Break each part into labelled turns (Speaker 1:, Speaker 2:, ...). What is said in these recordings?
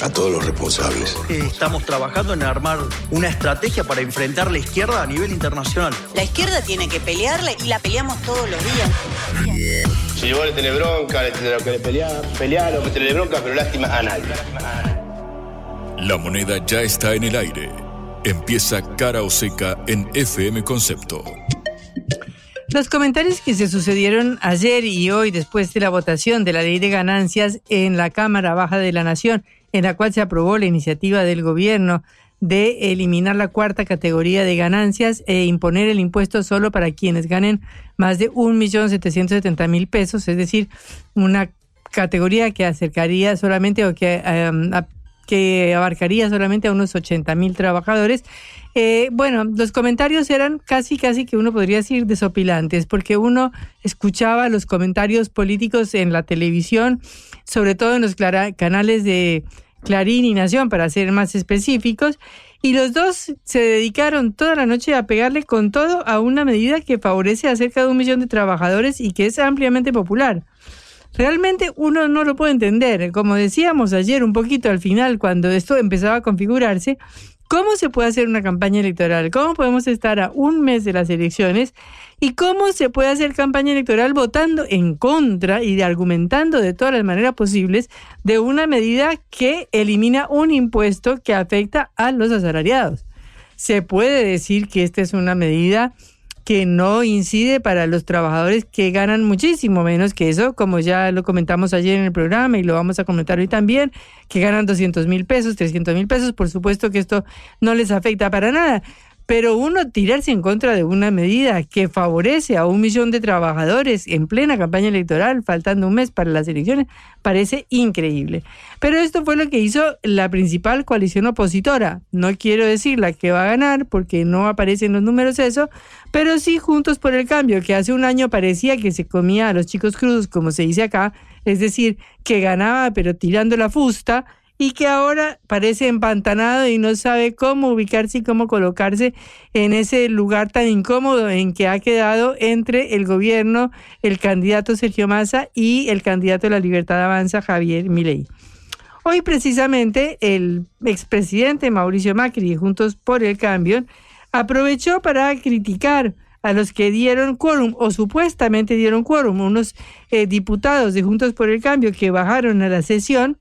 Speaker 1: A todos los responsables.
Speaker 2: Estamos trabajando en armar una estrategia para enfrentar la izquierda a nivel internacional.
Speaker 3: La izquierda tiene que pelearle y la peleamos todos los días.
Speaker 4: Si vos le tenés bronca, le tenés que pelear, pelear o que tenés bronca, pero lástima a nadie.
Speaker 5: La moneda ya está en el aire. Empieza cara o seca en FM Concepto.
Speaker 6: Los comentarios que se sucedieron ayer y hoy después de la votación de la ley de ganancias en la Cámara Baja de la Nación, en la cual se aprobó la iniciativa del gobierno de eliminar la cuarta categoría de ganancias e imponer el impuesto solo para quienes ganen más de 1.770.000 pesos, es decir, una categoría que acercaría solamente o que, um, que abarcaría solamente a unos 80.000 trabajadores. Eh, bueno, los comentarios eran casi, casi que uno podría decir desopilantes, porque uno escuchaba los comentarios políticos en la televisión, sobre todo en los canales de Clarín y Nación, para ser más específicos, y los dos se dedicaron toda la noche a pegarle con todo a una medida que favorece a cerca de un millón de trabajadores y que es ampliamente popular. Realmente uno no lo puede entender. Como decíamos ayer un poquito al final, cuando esto empezaba a configurarse, ¿Cómo se puede hacer una campaña electoral? ¿Cómo podemos estar a un mes de las elecciones? ¿Y cómo se puede hacer campaña electoral votando en contra y argumentando de todas las maneras posibles de una medida que elimina un impuesto que afecta a los asalariados? Se puede decir que esta es una medida que no incide para los trabajadores que ganan muchísimo menos que eso, como ya lo comentamos ayer en el programa y lo vamos a comentar hoy también, que ganan 200 mil pesos, 300 mil pesos, por supuesto que esto no les afecta para nada, pero uno tirarse en contra de una medida que favorece a un millón de trabajadores en plena campaña electoral, faltando un mes para las elecciones, parece increíble. Pero esto fue lo que hizo la principal coalición opositora. No quiero decir la que va a ganar, porque no aparecen los números eso, pero sí Juntos por el Cambio, que hace un año parecía que se comía a los chicos crudos, como se dice acá, es decir, que ganaba pero tirando la fusta, y que ahora parece empantanado y no sabe cómo ubicarse y cómo colocarse en ese lugar tan incómodo en que ha quedado entre el gobierno, el candidato Sergio Massa y el candidato de la Libertad Avanza, Javier Milei. Hoy precisamente el expresidente Mauricio Macri, Juntos por el Cambio, aprovechó para criticar a los que dieron quórum o supuestamente dieron quórum, unos eh, diputados de Juntos por el Cambio que bajaron a la sesión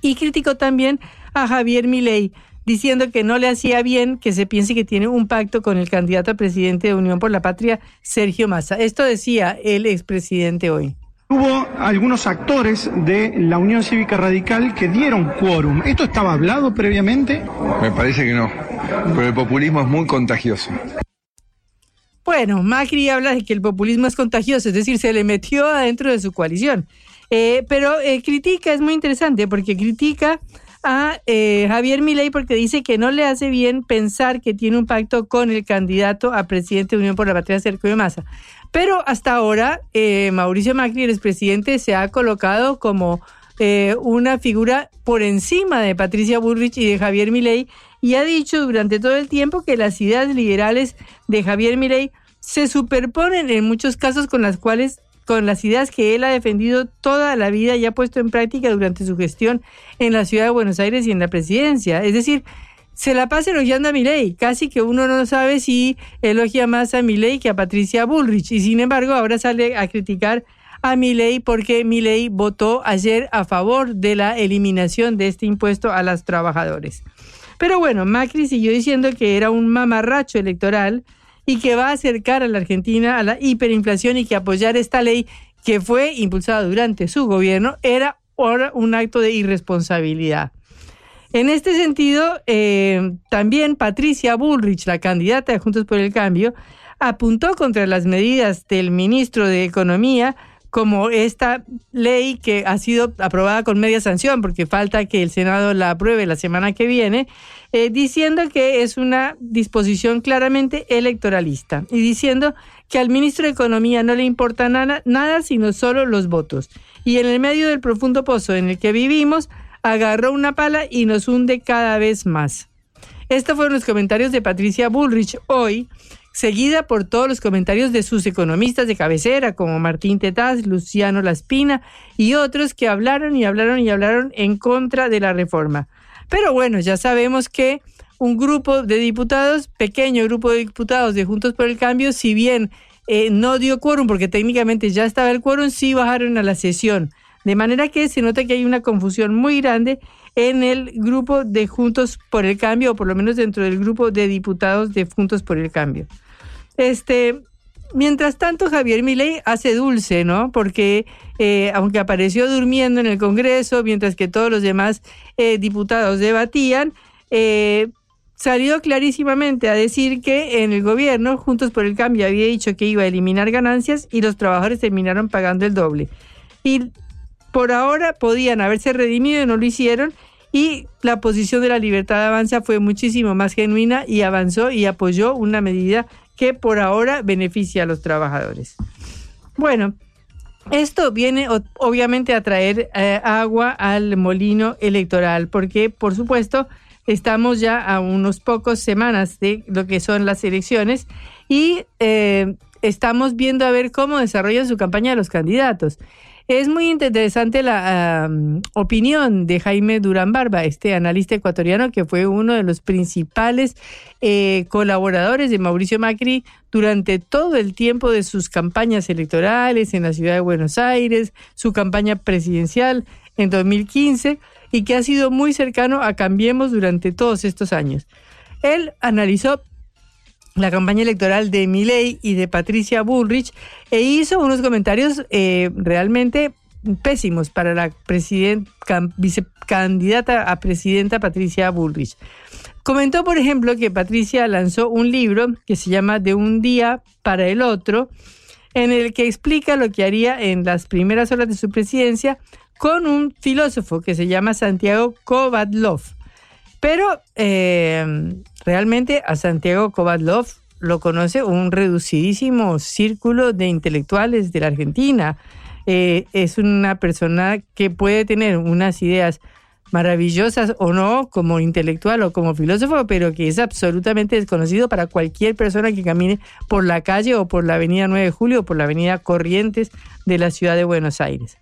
Speaker 6: y criticó también a Javier Milei, diciendo que no le hacía bien que se piense que tiene un pacto con el candidato a presidente de Unión por la Patria, Sergio Massa. Esto decía el expresidente hoy.
Speaker 7: Hubo algunos actores de la Unión Cívica Radical que dieron quórum. ¿Esto estaba hablado previamente?
Speaker 8: Me parece que no, pero el populismo es muy contagioso.
Speaker 6: Bueno, Macri habla de que el populismo es contagioso, es decir, se le metió adentro de su coalición. Eh, pero eh, critica, es muy interesante, porque critica a eh, Javier Milei porque dice que no le hace bien pensar que tiene un pacto con el candidato a presidente de Unión por la Patria, Sergio Massa. Pero hasta ahora, Mauricio Macri, el expresidente, se ha colocado como una figura por encima de Patricia Burrich y de Javier Milei y ha dicho durante todo el tiempo que las ideas liberales de Javier Milei se superponen en muchos casos con las cuales con las ideas que él ha defendido toda la vida y ha puesto en práctica durante su gestión en la ciudad de Buenos Aires y en la presidencia. Es decir, se la pasa elogiando a Milei, casi que uno no sabe si elogia más a Milei que a Patricia Bullrich y sin embargo ahora sale a criticar a Milei porque Milei votó ayer a favor de la eliminación de este impuesto a los trabajadores. Pero bueno, Macri siguió diciendo que era un mamarracho electoral y que va a acercar a la Argentina a la hiperinflación y que apoyar esta ley que fue impulsada durante su gobierno era ahora un acto de irresponsabilidad. En este sentido, eh, también Patricia Bullrich, la candidata de Juntos por el Cambio, apuntó contra las medidas del ministro de Economía como esta ley que ha sido aprobada con media sanción, porque falta que el Senado la apruebe la semana que viene, eh, diciendo que es una disposición claramente electoralista y diciendo que al ministro de Economía no le importa nada, nada sino solo los votos. Y en el medio del profundo pozo en el que vivimos, agarró una pala y nos hunde cada vez más. Estos fueron los comentarios de Patricia Bullrich hoy, seguida por todos los comentarios de sus economistas de cabecera, como Martín Tetaz, Luciano Laspina y otros que hablaron y hablaron y hablaron en contra de la reforma. Pero bueno, ya sabemos que un grupo de diputados, pequeño grupo de diputados de Juntos por el Cambio, si bien eh, no dio quórum, porque técnicamente ya estaba el quórum, sí bajaron a la sesión. De manera que se nota que hay una confusión muy grande en el grupo de Juntos por el Cambio, o por lo menos dentro del grupo de diputados de Juntos por el Cambio. Este, mientras tanto, Javier Milei hace dulce, ¿no? Porque eh, aunque apareció durmiendo en el Congreso, mientras que todos los demás eh, diputados debatían, eh, salió clarísimamente a decir que en el gobierno, Juntos por el Cambio, había dicho que iba a eliminar ganancias y los trabajadores terminaron pagando el doble. Y por ahora podían haberse redimido y no lo hicieron. Y la posición de la libertad de avanza fue muchísimo más genuina y avanzó y apoyó una medida que por ahora beneficia a los trabajadores. Bueno, esto viene obviamente a traer eh, agua al molino electoral, porque por supuesto estamos ya a unos pocos semanas de lo que son las elecciones y eh, estamos viendo a ver cómo desarrollan su campaña los candidatos. Es muy interesante la opinión de Jaime Durán Barba, este analista ecuatoriano que fue uno de los principales eh, colaboradores de Mauricio Macri durante todo el tiempo de sus campañas electorales en la ciudad de Buenos Aires, su campaña presidencial en 2015 y que ha sido muy cercano a Cambiemos durante todos estos años. Él analizó la campaña electoral de Milei y de Patricia Bullrich e hizo unos comentarios eh, realmente pésimos para la vicecandidata a presidenta Patricia Bullrich. Comentó, por ejemplo, que Patricia lanzó un libro que se llama De un día para el otro, en el que explica lo que haría en las primeras horas de su presidencia con un filósofo que se llama Santiago Kovadlov. Pero eh, realmente a Santiago Kovadlov lo conoce un reducidísimo círculo de intelectuales de la Argentina. Eh, es una persona que puede tener unas ideas maravillosas o no como intelectual o como filósofo, pero que es absolutamente desconocido para cualquier persona que camine por la calle o por la avenida 9 de Julio o por la avenida Corrientes de la ciudad de Buenos Aires.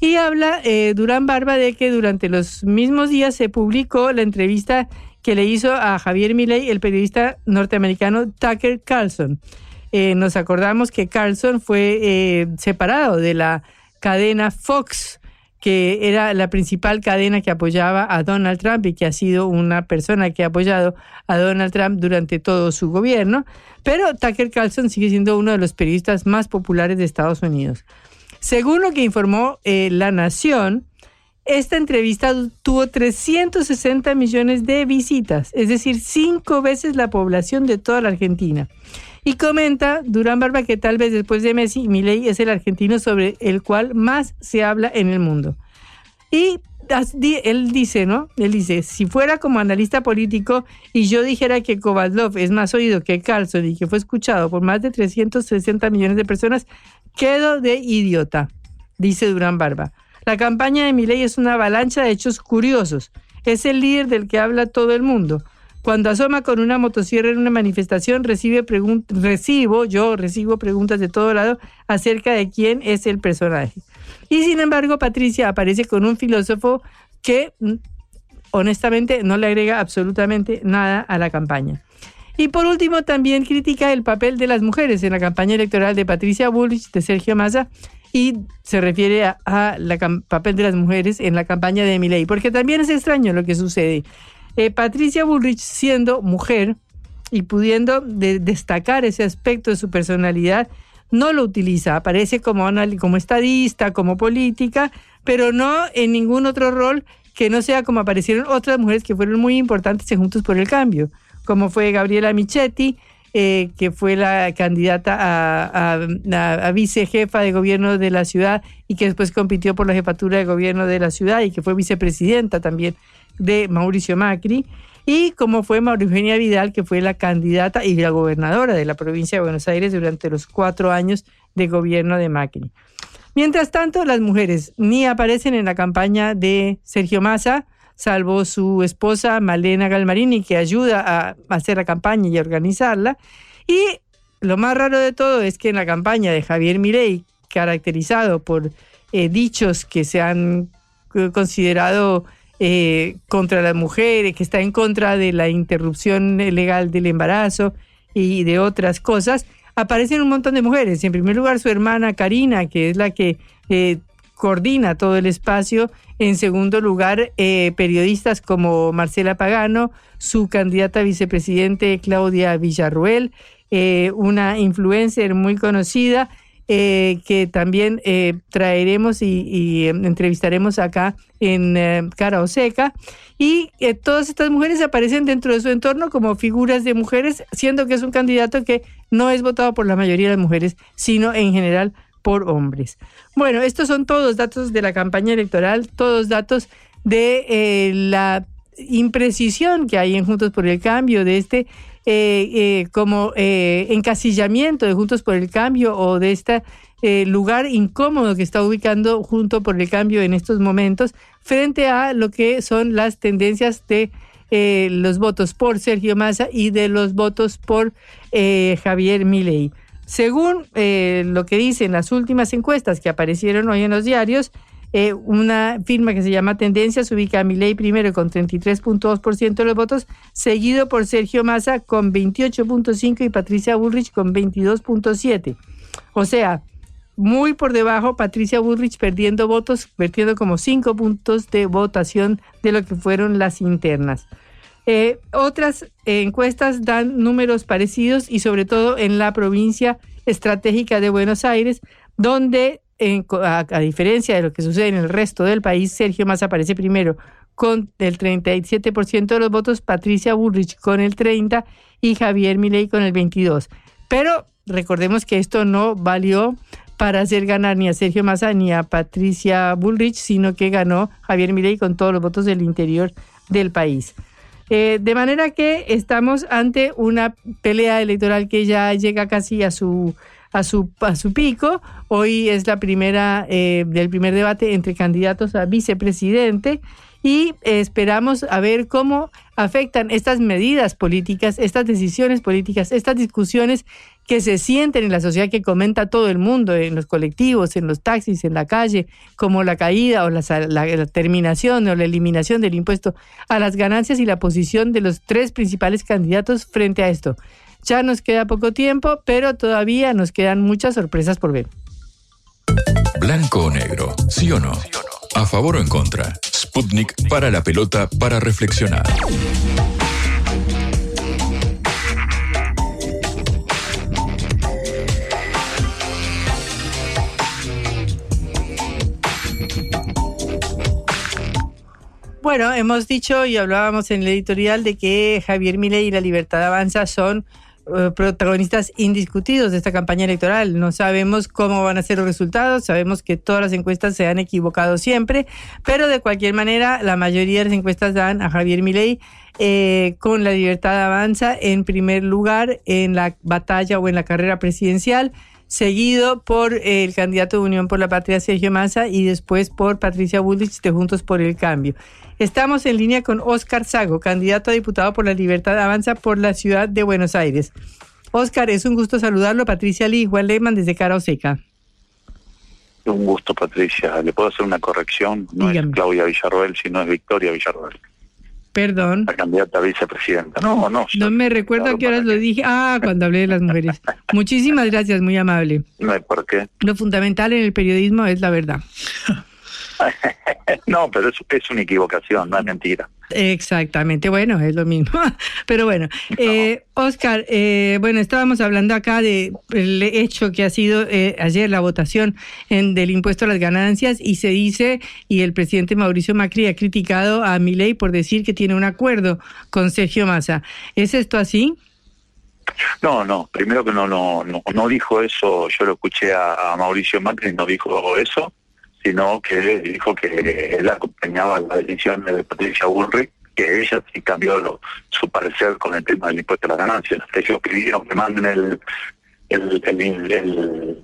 Speaker 6: Y habla eh, Durán Barba de que durante los mismos días se publicó la entrevista que le hizo a Javier Milei el periodista norteamericano Tucker Carlson. Eh, nos acordamos que Carlson fue eh, separado de la cadena Fox, que era la principal cadena que apoyaba a Donald Trump y que ha sido una persona que ha apoyado a Donald Trump durante todo su gobierno. Pero Tucker Carlson sigue siendo uno de los periodistas más populares de Estados Unidos. Según lo que informó eh, La Nación, esta entrevista tuvo 360 millones de visitas, es decir, cinco veces la población de toda la Argentina. Y comenta Durán Barba que tal vez después de Messi, Milei es el argentino sobre el cual más se habla en el mundo. Y él dice, ¿no? Él dice, si fuera como analista político y yo dijera que Kovadlov es más oído que Carlson y que fue escuchado por más de 360 millones de personas, Quedo de idiota, dice Durán Barba. La campaña de Milei es una avalancha de hechos curiosos. Es el líder del que habla todo el mundo. Cuando asoma con una motosierra en una manifestación, recibe recibo, yo recibo preguntas de todo lado acerca de quién es el personaje. Y sin embargo, Patricia aparece con un filósofo que mm, honestamente no le agrega absolutamente nada a la campaña. Y por último, también critica el papel de las mujeres en la campaña electoral de Patricia Bullrich, de Sergio Massa, y se refiere a, la papel de las mujeres en la campaña de Milei, porque también es extraño lo que sucede. Eh, Patricia Bullrich, siendo mujer y pudiendo destacar ese aspecto de su personalidad, no lo utiliza, aparece como, como estadista, como política, pero no en ningún otro rol que no sea como aparecieron otras mujeres que fueron muy importantes en Juntos por el Cambio como fue Gabriela Michetti, eh, que fue la candidata a, vicejefa de gobierno de la ciudad y que después compitió por la jefatura de gobierno de la ciudad y que fue vicepresidenta también de Mauricio Macri. Y como fue María Eugenia Vidal, que fue la candidata y la gobernadora de la provincia de Buenos Aires durante los cuatro años de gobierno de Macri. Mientras tanto, las mujeres ni aparecen en la campaña de Sergio Massa, salvo su esposa Malena Galmarini, que ayuda a hacer la campaña y a organizarla. Y lo más raro de todo es que en la campaña de Javier Milei, caracterizado por eh, dichos que se han eh, considerado eh, contra las mujeres, que está en contra de la interrupción legal del embarazo y de otras cosas, aparecen un montón de mujeres. En primer lugar, su hermana Karina, que es la que coordina todo el espacio. En segundo lugar, eh, periodistas como Marcela Pagano, su candidata vicepresidente Claudia Villarruel, eh, una influencer muy conocida. Eh, que también traeremos y, entrevistaremos acá en Cara o Seca. Y todas estas mujeres aparecen dentro de su entorno como figuras de mujeres, siendo que es un candidato que no es votado por la mayoría de las mujeres, sino en general por hombres. Bueno, estos son todos datos de la campaña electoral, todos datos de eh, la imprecisión que hay en Juntos por el Cambio, de este eh, eh, como encasillamiento de Juntos por el Cambio o de este lugar incómodo que está ubicando Juntos por el Cambio en estos momentos frente a lo que son las tendencias de los votos por Sergio Massa y de los votos por Javier Milei. Según eh, lo que dicen las últimas encuestas que aparecieron hoy en los diarios, eh, una firma que se llama Tendencias ubica a Milei primero con 33.2% de los votos, seguido por Sergio Massa con 28.5% y Patricia Bullrich con 22.7%. O sea, muy por debajo, Patricia Bullrich perdiendo votos, perdiendo como 5 puntos de votación de lo que fueron las internas. Eh, otras encuestas dan números parecidos y sobre todo en la provincia estratégica de Buenos Aires, donde a, diferencia de lo que sucede en el resto del país, Sergio Massa aparece primero con el 37% de los votos, Patricia Bullrich con el 30% y Javier Milei con el 22%. Pero recordemos que esto no valió para hacer ganar ni a Sergio Massa ni a Patricia Bullrich, sino que ganó Javier Milei con todos los votos del interior del país. Eh, de manera que estamos ante una pelea electoral que ya llega casi a su a su, a su pico. Hoy es la primera eh, del primer debate entre candidatos a vicepresidente y esperamos a ver cómo afectan estas medidas políticas, estas decisiones políticas, estas discusiones que se sienten en la sociedad que comenta todo el mundo, en los colectivos, en los taxis, en la calle, como la caída o la, la, terminación o la eliminación del impuesto a las ganancias y la posición de los tres principales candidatos frente a esto. Ya nos queda poco tiempo, pero todavía nos quedan muchas sorpresas por ver.
Speaker 5: Blanco o negro, sí o no. A favor o en contra. Sputnik para la pelota para reflexionar.
Speaker 6: Bueno, hemos dicho y hablábamos en el editorial de que Javier Milei y la Libertad Avanza son eh, protagonistas indiscutidos de esta campaña electoral. No sabemos cómo van a ser los resultados, sabemos que todas las encuestas se han equivocado siempre, pero de cualquier manera la mayoría de las encuestas dan a Javier Milei eh, con la libertad avanza en primer lugar en la batalla o en la carrera presidencial seguido por el candidato de Unión por la Patria Sergio Massa y después por Patricia Bullrich de Juntos por el Cambio. Estamos en línea con Oscar Sago, candidato a diputado por la Libertad Avanza por la ciudad de Buenos Aires. Oscar, es un gusto saludarlo. Patricia Lee, Juan Lehmann desde Cara Oseca.
Speaker 9: Un gusto, Patricia. ¿Le puedo hacer una corrección? No es Claudia Villarroel, sino es Victoria Villarroel.
Speaker 6: Perdón.
Speaker 9: La candidata a vicepresidenta. No, no.
Speaker 6: No me recuerdo a qué horas lo dije. Ah, cuando hablé de las mujeres. Muchísimas gracias, muy amable.
Speaker 9: No hay por qué.
Speaker 6: Lo fundamental en el periodismo es la verdad.
Speaker 9: no, pero es, es una equivocación, no es mentira.
Speaker 6: Exactamente, bueno, es lo mismo. Pero bueno, eh, Oscar, eh, bueno, estábamos hablando acá del hecho que ha sido eh, ayer la votación en, del impuesto a las ganancias y se dice, y el presidente Mauricio Macri ha criticado a Milei por decir que tiene un acuerdo con Sergio Massa. ¿Es esto así?
Speaker 9: No, no, primero que no, no, no, dijo eso, yo lo escuché a, Mauricio Macri, no dijo eso, sino que dijo que él acompañaba la decisión de Patricia Bullrich, que ella sí cambió su parecer con el tema del impuesto a las ganancias. Ellos pidieron que manden el,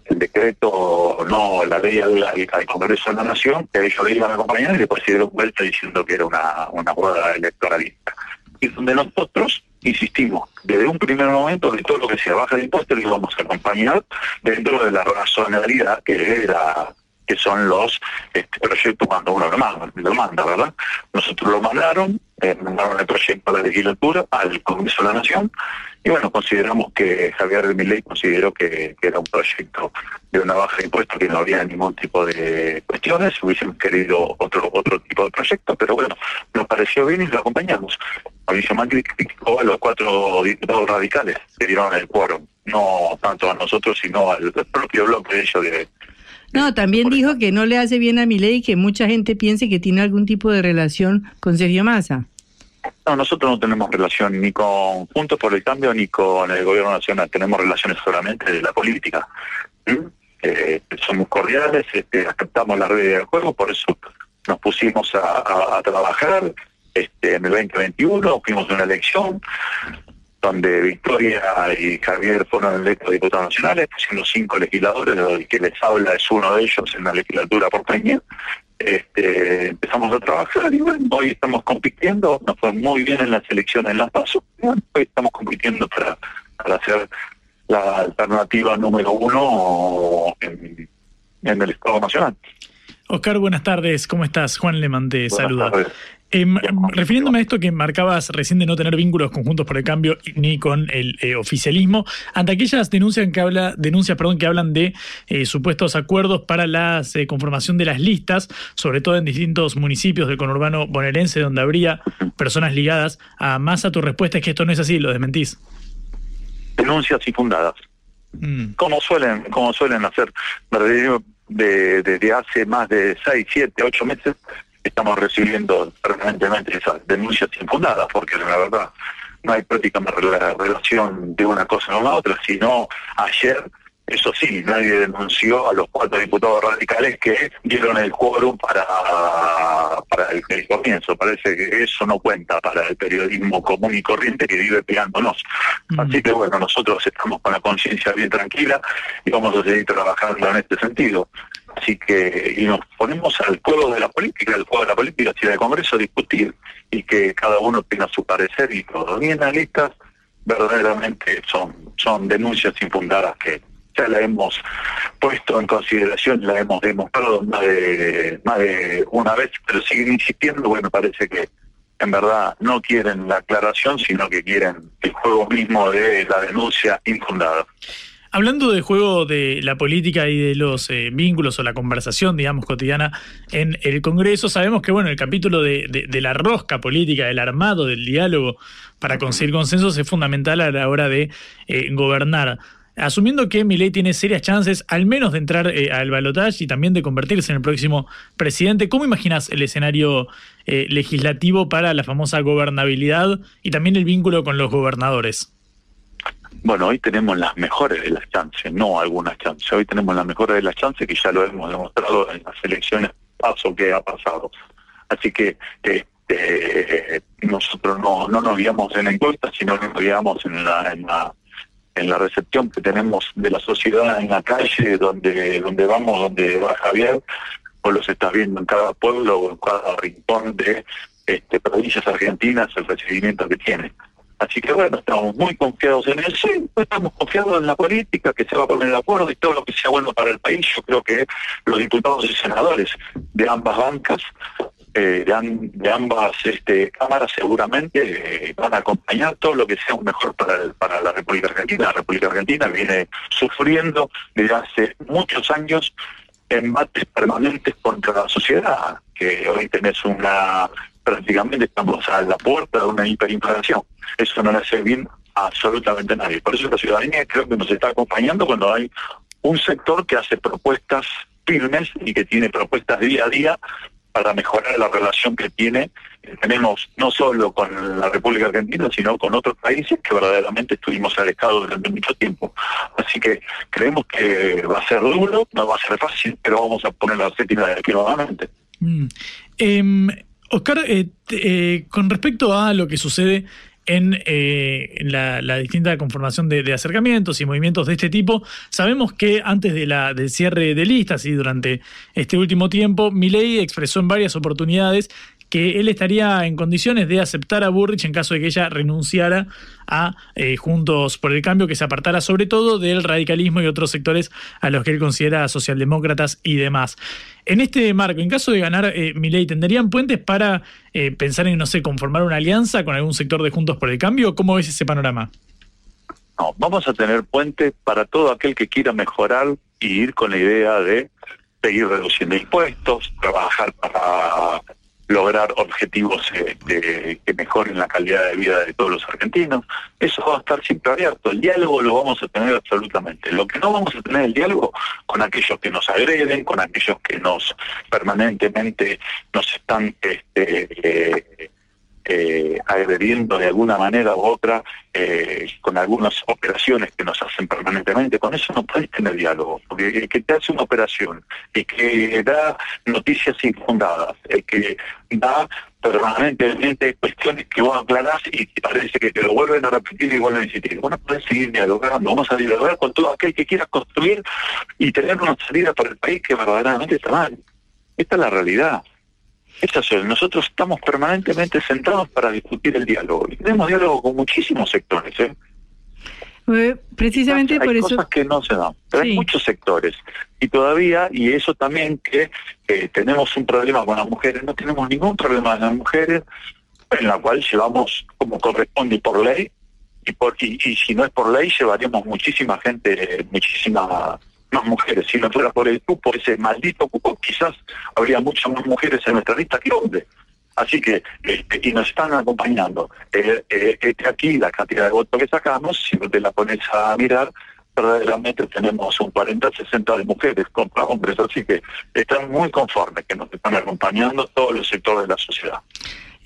Speaker 9: decreto, no, la ley al, al, Congreso de la Nación, que ellos le iban a acompañar y después se dieron vuelta diciendo que era una, una boda electoralista. Y donde nosotros insistimos, desde un primer momento de todo lo que sea baja de impuestos lo vamos a acompañar dentro de la razonabilidad que era que son los este, proyectos cuando uno lo manda, lo manda, ¿verdad? Nosotros lo mandaron, eh, mandaron el proyecto a la legislatura, al Congreso de la Nación, y bueno, consideramos que Javier de Miley consideró que, era un proyecto de una baja de impuestos, que no había ningún tipo de cuestiones, hubiésemos querido otro otro tipo de proyecto, pero bueno, nos pareció bien y lo acompañamos. Mauricio Macri criticó a los cuatro diputados radicales que dieron el quórum, no tanto a nosotros, sino al propio bloque de ellos de
Speaker 6: no, también dijo que no le hace bien a mi ley que mucha gente piense que tiene algún tipo de relación con Sergio Massa.
Speaker 9: No, nosotros no tenemos relación ni con Juntos por el Cambio ni con el Gobierno Nacional, tenemos relaciones solamente de la política. Eh, somos cordiales, este, aceptamos la red del juego, por eso nos pusimos a, trabajar este, en el 2021, fuimos a una elección, donde Victoria y Javier fueron electos diputados nacionales, siendo cinco legisladores, el que les habla es uno de ellos en la legislatura porteña. Este, empezamos a trabajar y bueno, hoy estamos compitiendo, nos fue muy bien en las elecciones en Las Paso, hoy estamos compitiendo para, para hacer la alternativa número uno en, el Estado Nacional.
Speaker 10: Oscar, buenas tardes, ¿cómo estás? Juan Le mandé saluda. Eh, refiriéndome a esto que marcabas recién de no tener vínculos conjuntos por el cambio ni con el eh, oficialismo, ante aquellas denuncias que habla, denuncias perdón, que hablan de eh, supuestos acuerdos para la conformación de las listas, sobre todo en distintos municipios del conurbano bonaerense donde habría personas ligadas a Massa, tu respuesta es que esto no es así, lo desmentís.
Speaker 9: Denuncias infundadas. Mm. Como suelen, como suelen hacer, desde hace más de 6, 7, 8 meses estamos recibiendo permanentemente esas denuncias infundadas, porque la verdad no hay prácticamente relación de una cosa con la otra, sino ayer, eso sí, nadie denunció a los cuatro diputados radicales que dieron el quórum para, para el, comienzo. Parece que eso no cuenta para el periodismo común y corriente que vive pegándonos. Mm. Así que bueno, nosotros estamos con la conciencia bien tranquila y vamos a seguir trabajando en este sentido. Así que, y nos ponemos al juego de la política, al juego de la política, si el Congreso discutir y que cada uno tenga su parecer y todo. Y en las listas, verdaderamente son, son denuncias infundadas que ya la hemos puesto en consideración, la hemos demostrado más de, más de una vez, pero siguen insistiendo, bueno, parece que en verdad no quieren la aclaración, sino que quieren el juego mismo de la denuncia infundada.
Speaker 10: Hablando del juego de la política y de los eh, vínculos o la conversación, digamos, cotidiana en el Congreso, sabemos que, bueno, el capítulo de, la rosca política, del armado, del diálogo para conseguir consensos es fundamental a la hora de eh, gobernar. Asumiendo que Milei tiene serias chances, al menos de entrar eh, al balotaje y también de convertirse en el próximo presidente, ¿cómo imaginas el escenario legislativo para la famosa gobernabilidad y también el vínculo con los gobernadores?
Speaker 9: Bueno, hoy tenemos las mejores de las chances, no algunas chances. Hoy tenemos las mejores de las chances que ya lo hemos demostrado en las elecciones paso que ha pasado. Así que este, nosotros no, no nos guiamos en la encuesta, sino nos guiamos en la, en la en la recepción que tenemos de la sociedad en la calle, donde donde vamos, donde va Javier, o los estás viendo en cada pueblo o en cada rincón de este, provincias argentinas, el recibimiento que tiene. Así que bueno, estamos muy confiados en eso y estamos confiados en la política, que se va a poner de acuerdo y todo lo que sea bueno para el país. Yo creo que los diputados y senadores de ambas bancas, eh, de, ambas este, cámaras seguramente eh, van a acompañar todo lo que sea mejor para, para la República Argentina. La República Argentina viene sufriendo desde hace muchos años embates permanentes contra la sociedad, que hoy tenés una prácticamente estamos a la puerta de una hiperinflación. Eso no le hace bien a absolutamente nadie. Por eso la ciudadanía creo que nos está acompañando cuando hay un sector que hace propuestas firmes y que tiene propuestas día a día para mejorar la relación que tiene tenemos no solo con la República Argentina, sino con otros países que verdaderamente estuvimos alejados durante mucho tiempo. Así que creemos que va a ser duro, no va a ser fácil, pero vamos a poner la séptima de aquí nuevamente.
Speaker 10: Mm. Em, Oscar, eh, eh, con respecto a lo que sucede en, eh, la, distinta conformación de, acercamientos y movimientos de este tipo. Sabemos que antes del cierre de listas y durante este último tiempo, Milei expresó en varias oportunidades que él estaría en condiciones de aceptar a Burrich en caso de que ella renunciara a eh, Juntos por el Cambio, que se apartara sobre todo del radicalismo y otros sectores a los que él considera socialdemócratas y demás. En este marco, en caso de ganar eh, Milei, ¿tendrían puentes para eh, pensar en, no sé, conformar una alianza con algún sector de Juntos por el Cambio? ¿Cómo ves ese panorama?
Speaker 9: No, vamos a tener puentes para todo aquel que quiera mejorar y ir con la idea de seguir reduciendo impuestos, trabajar para lograr objetivos eh, que mejoren la calidad de vida de todos los argentinos. Eso va a estar siempre abierto. El diálogo lo vamos a tener absolutamente. Lo que no vamos a tener el diálogo con aquellos que nos agreden, con aquellos que nos permanentemente nos están este, eh, eh, agrediendo de alguna manera u otra eh, con algunas operaciones que nos hacen permanentemente. Con eso no puedes tener diálogo, porque el que te hace una operación, y que da noticias infundadas, el que da permanentemente cuestiones que vos aclarás y parece que te lo vuelven a repetir y vuelven a insistir. Vos no podés seguir dialogando, vamos a dialogar con todo aquel que quiera construir y tener una salida para el país que verdaderamente está mal. Esta es la realidad. Eso es, nosotros estamos permanentemente centrados para discutir el diálogo. Y tenemos diálogo con muchísimos sectores. ¿eh?
Speaker 6: eh precisamente
Speaker 9: hay
Speaker 6: por
Speaker 9: eso. cosas que no se dan, pero hay muchos sectores. Y todavía, y eso también que eh, tenemos un problema con las mujeres, no tenemos ningún problema con las mujeres, en la cual llevamos como corresponde por ley, y, por, y, y si no es por ley, llevaríamos muchísima gente, muchísima más mujeres. Si no fuera por el cupo, ese maldito cupo, quizás habría muchas más mujeres en nuestra lista que hombres. Así que, este, y nos están acompañando. Eh, eh, este aquí, la cantidad de votos que sacamos, si te la pones a mirar, verdaderamente tenemos un 40-60 de mujeres contra hombres, así que están muy conformes que nos están acompañando todos los sectores de la sociedad.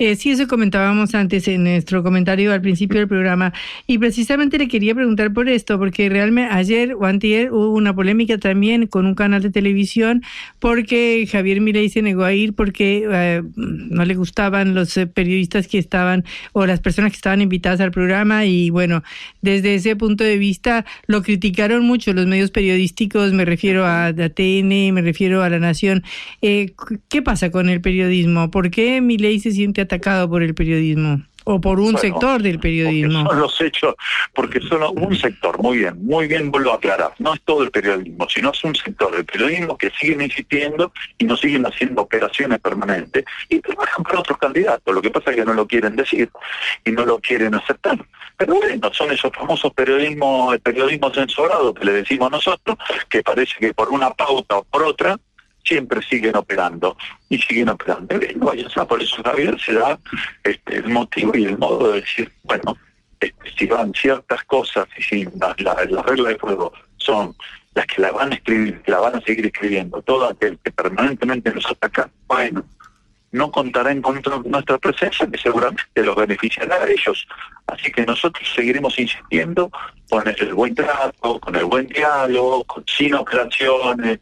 Speaker 6: Eh, sí, eso comentábamos antes en nuestro comentario al principio del programa. Y precisamente le quería preguntar por esto, porque realmente ayer o antier hubo una polémica también con un canal de televisión, porque Javier Milei se negó a ir porque eh, no le gustaban los eh, periodistas que estaban o las personas que estaban invitadas al programa. Y bueno, desde ese punto de vista lo criticaron mucho los medios periodísticos, me refiero a, a TN, me refiero a La Nación. Eh, ¿Qué pasa con el periodismo? ¿Por qué Milei se siente atacado por el periodismo o por un sector del periodismo.
Speaker 9: Son los hechos, porque son un sector, muy bien, muy bien vuelvo a aclarar, no es todo el periodismo, sino es un sector del periodismo que siguen insistiendo y no siguen haciendo operaciones permanentes y trabajan para otros candidatos, lo que pasa es que no lo quieren decir y no lo quieren aceptar. Pero bueno, son esos famosos periodismo, el periodismo censurado que le decimos nosotros, que parece que por una pauta o por otra siempre siguen operando y siguen operando. por eso Javier se da este, el motivo y el modo de decir, bueno, este, si van ciertas cosas y si las reglas de juego son las que la van a escribir, la van a seguir escribiendo, todo aquel que permanentemente nos ataca, bueno, no contará en contra de nuestra presencia, que seguramente los beneficiará a ellos. Así que nosotros seguiremos insistiendo con el buen trato, con el buen diálogo, con, sin operaciones,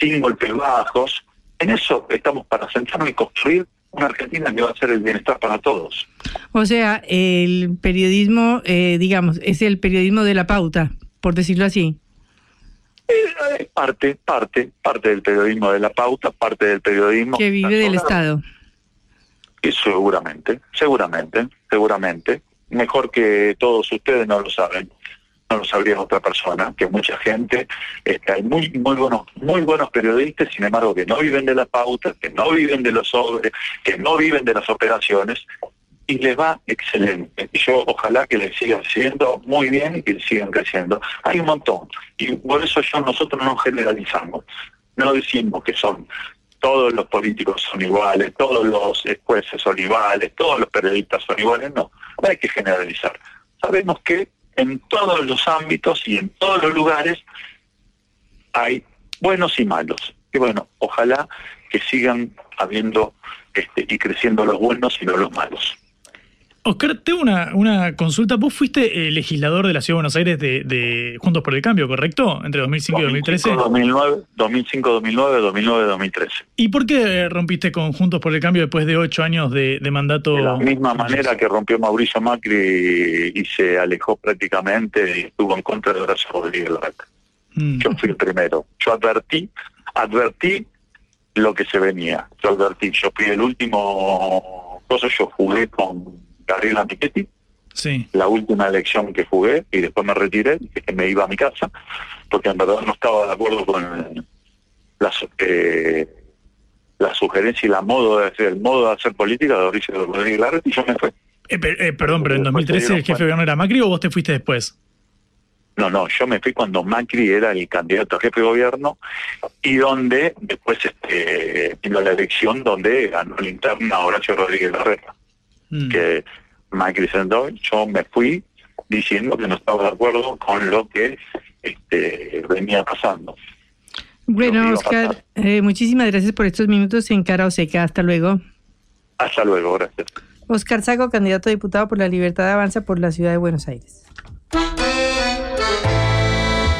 Speaker 9: sin golpes bajos. En eso estamos para sentarnos y construir una Argentina que va a ser el bienestar para todos.
Speaker 6: O sea, el periodismo, eh, digamos, es el periodismo de la pauta, por decirlo así.
Speaker 9: Eh, parte, parte, parte del periodismo de la pauta, parte del periodismo...
Speaker 6: Que vive del Estado.
Speaker 9: Y seguramente, seguramente, seguramente. Mejor que todos ustedes no lo saben no lo sabría otra persona, que mucha gente, este, hay muy, muy buenos, muy buenos periodistas, sin embargo, que no viven de la pauta, que no viven de los sobres, que no viven de las operaciones, y les va excelente. Yo ojalá que les sigan siendo muy bien y que sigan creciendo. Hay un montón. Y por eso yo nosotros no generalizamos. No decimos que son todos los políticos son iguales, todos los jueces son iguales, todos los periodistas son iguales. No, no hay que generalizar. Sabemos que en todos los ámbitos y en todos los lugares hay buenos y malos. Y bueno, ojalá que sigan habiendo este, y creciendo los buenos y no los malos.
Speaker 10: Oscar, tengo una, una consulta. Vos fuiste eh, legislador de la Ciudad de Buenos Aires de, de Juntos por el Cambio, ¿correcto? Entre 2005 y 2013.
Speaker 9: 2009, 2005, 2009, 2009, 2013.
Speaker 10: ¿Y por qué rompiste con Juntos por el Cambio después de ocho años de, de mandato?
Speaker 9: De la misma manera que rompió Mauricio Macri y, se alejó prácticamente y estuvo en contra de Horacio Rodríguez Larreta. Mm. Yo fui el primero. Yo advertí, advertí lo que se venía. Yo advertí, yo fui el último cosa, yo jugué con Gabriela Michetti,
Speaker 10: sí.
Speaker 9: la última elección que jugué, y después me retiré, que me iba a mi casa, porque en verdad no estaba de acuerdo con la, eh, la sugerencia y la modo de hacer, el modo de hacer política de Mauricio Rodríguez Larreta, y yo me fui.
Speaker 10: Eh, eh, perdón, pero en 2013 el jefe de gobierno era Macri o vos te fuiste después?
Speaker 9: No, no, yo me fui cuando Macri era el candidato a jefe de gobierno y donde después este, vino la elección donde ganó la interna Horacio Rodríguez Larreta. Mm. Que Macri sentó, yo me fui diciendo que no estaba de acuerdo con lo que este, venía pasando.
Speaker 6: Bueno, Oscar, eh, muchísimas gracias por estos minutos en Cara o Seca. Hasta luego.
Speaker 9: Hasta luego, gracias.
Speaker 6: Oscar Sago, candidato a diputado por la Libertad de Avanza por la Ciudad de Buenos Aires.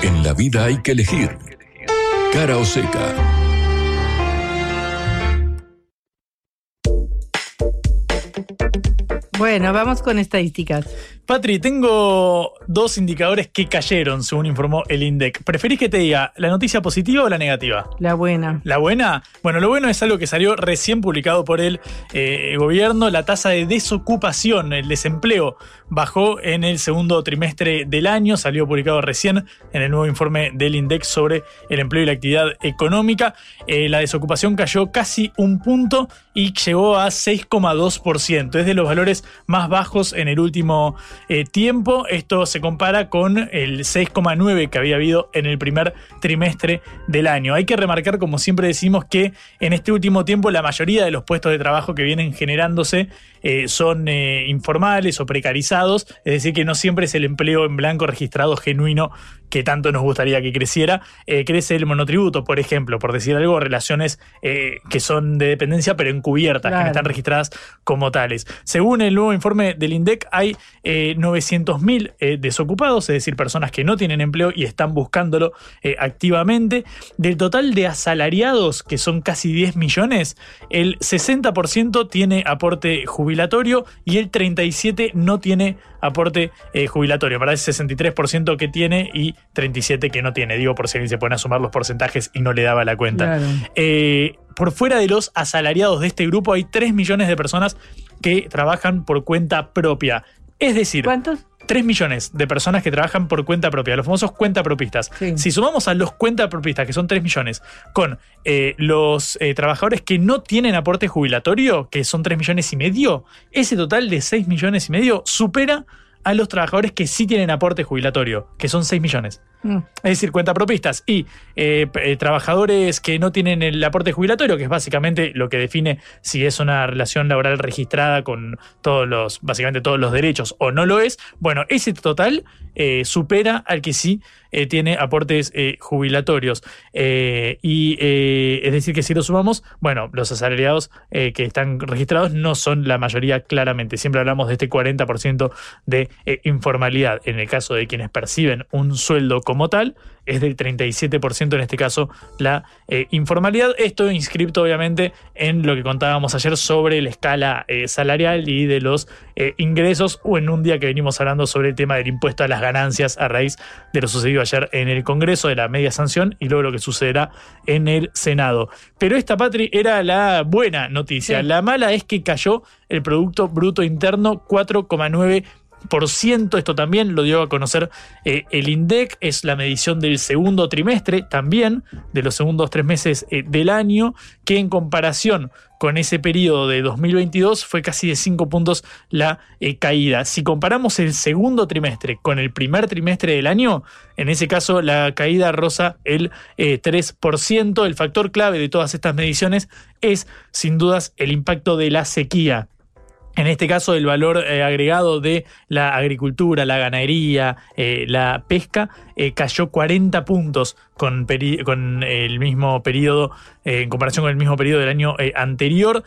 Speaker 5: En la vida hay que elegir. Cara o
Speaker 6: Bueno, vamos con estadísticas.
Speaker 10: Patri, tengo dos indicadores que cayeron, según informó el INDEC. ¿Preferís que te diga la noticia positiva o la negativa?
Speaker 6: La buena.
Speaker 10: ¿La buena? Bueno, lo bueno es algo que salió recién publicado por el eh, gobierno. La tasa de desocupación, el desempleo, bajó en el segundo trimestre del año. Salió publicado recién en el nuevo informe del INDEC sobre el empleo y la actividad económica. Eh, la desocupación cayó casi un punto y llegó a 6,2%. Es de los valores más bajos en el último eh, tiempo. Esto se compara con el 6,9 que había habido en el primer trimestre del año. Hay que remarcar, como siempre decimos, que en este último tiempo la mayoría de los puestos de trabajo que vienen generándose eh, son eh, informales o precarizados, es decir, que no siempre es el empleo en blanco registrado genuino que tanto nos gustaría que creciera. crece el monotributo, por ejemplo, por decir algo, relaciones que son de dependencia pero encubiertas, que no están registradas como tales. Según el nuevo informe del INDEC, hay 900.000 eh, desocupados, es decir, personas que no tienen empleo y están buscándolo eh, activamente. Del total de asalariados, que son casi 10 millones, el 60% tiene aporte jubilatorio y el 37% no tiene aporte eh, jubilatorio. Para ese 63% que tiene y 37% que no tiene. Digo, por si alguien se pone a sumar los porcentajes y no le daba la cuenta. por fuera de los asalariados de este grupo hay 3 millones de personas que trabajan por cuenta propia. Es decir,
Speaker 6: ¿cuántos?
Speaker 10: 3 millones de personas que trabajan por cuenta propia, los famosos cuentapropistas. Si sumamos a los cuentapropistas, que son 3 millones, con eh, los eh, trabajadores que no tienen aporte jubilatorio, que son 3 millones y medio, ese total de 6 millones y medio supera a los trabajadores que sí tienen aporte jubilatorio, que son 6 millones. Mm. Es decir, cuentapropistas y eh, eh, trabajadores que no tienen el aporte jubilatorio, que es básicamente lo que define si es una relación laboral registrada con todos los, básicamente todos los derechos o no lo es. Bueno, ese total eh, supera al que sí tiene aportes jubilatorios. y es decir, que si lo sumamos, bueno, los asalariados que están registrados no son la mayoría claramente. Siempre hablamos de este 40% de informalidad. En el caso de quienes perciben un sueldo como tal, es del 37% en este caso la eh, informalidad. Esto inscripto obviamente en lo que contábamos ayer sobre la escala eh, salarial y de los eh, ingresos o en un día que venimos hablando sobre el tema del impuesto a las ganancias a raíz de lo sucedido ayer en el Congreso, de la media sanción y luego lo que sucederá en el Senado. Pero esta, Patri, era la buena noticia. La mala es que cayó el Producto Bruto Interno 4,9 esto también lo dio a conocer eh, el INDEC, es la medición del segundo trimestre también, de los segundos tres meses eh, del año, que en comparación con ese periodo de 2022 fue casi de 5 puntos la eh, caída. Si comparamos el segundo trimestre con el primer trimestre del año, en ese caso la caída roza el 3%. El factor clave de todas estas mediciones es sin dudas el impacto de la sequía en este caso el valor eh, agregado de la agricultura, la ganadería, eh, la pesca, eh, cayó 40 puntos con, el mismo periodo, en comparación con el mismo periodo del año anterior.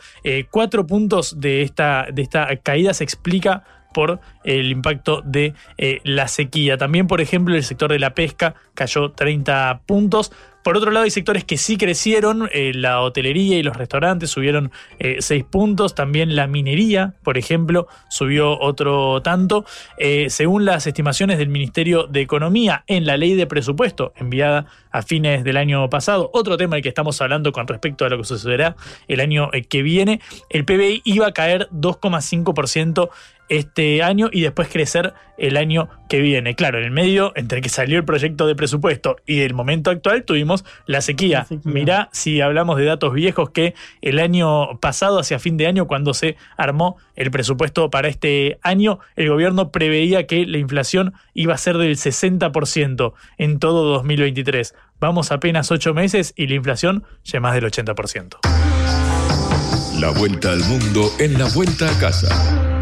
Speaker 10: cuatro puntos de esta, de esta caída se explica por el impacto de la sequía. También, por ejemplo, el sector de la pesca cayó 30 puntos. Por otro lado, hay sectores que sí crecieron, eh, la hotelería y los restaurantes subieron eh, seis puntos, también la minería, por ejemplo, subió otro tanto. Eh, según las estimaciones del Ministerio de Economía en la ley de presupuesto enviada a fines del año pasado, otro tema del que estamos hablando con respecto a lo que sucederá el año que viene, el PBI iba a caer 2,5% este año y después crecer el año que viene. Claro, en el medio, entre que salió el proyecto de presupuesto y el momento actual, tuvimos la sequía. Mirá si hablamos de datos viejos que el año pasado, hacia fin de año, cuando se armó el presupuesto para este año, el gobierno preveía que la inflación iba a ser del 60% en todo 2023. Vamos apenas ocho meses y la inflación ya más del 80%.
Speaker 5: La vuelta al mundo en la vuelta a casa.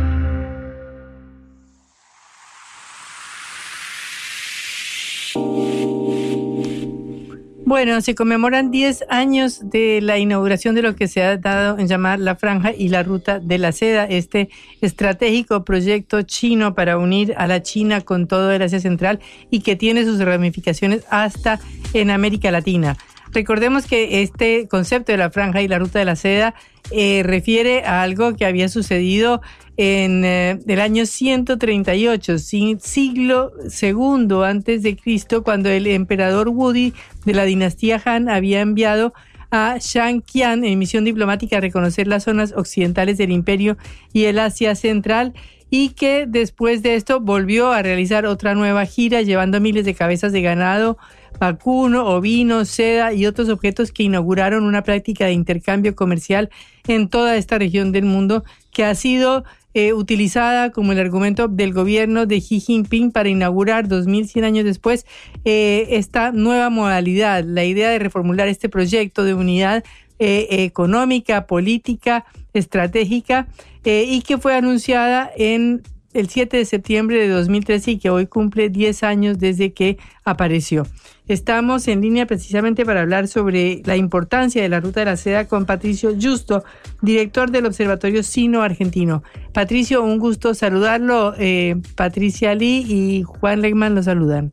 Speaker 6: Bueno, se conmemoran 10 años de la inauguración de lo que se ha dado en llamar la Franja y la Ruta de la Seda, este estratégico proyecto chino para unir a la China con todo el Asia Central y que tiene sus ramificaciones hasta en América Latina. Recordemos que este concepto de la Franja y la Ruta de la Seda eh, refiere a algo que había sucedido en eh, el año 138, siglo segundo antes de Cristo, cuando el emperador Wudi de la dinastía Han había enviado a Shang Qian en misión diplomática a reconocer las zonas occidentales del imperio y el Asia Central y que después de esto volvió a realizar otra nueva gira llevando miles de cabezas de ganado vacuno, ovino, seda y otros objetos que inauguraron una práctica de intercambio comercial en toda esta región del mundo que ha sido eh, utilizada como el argumento del gobierno de Xi Jinping para inaugurar 2100 años después eh, esta nueva modalidad, la idea de reformular este proyecto de unidad eh, económica, política, estratégica y que fue anunciada en el 7 de septiembre de 2013 y que hoy cumple 10 años desde que apareció. Estamos en línea precisamente para hablar sobre la importancia de la Ruta de la Seda con Patricio Justo, director del Observatorio Sino-Argentino. Patricio, un gusto saludarlo. Eh, Patricia Lee y Juan Legman lo saludan.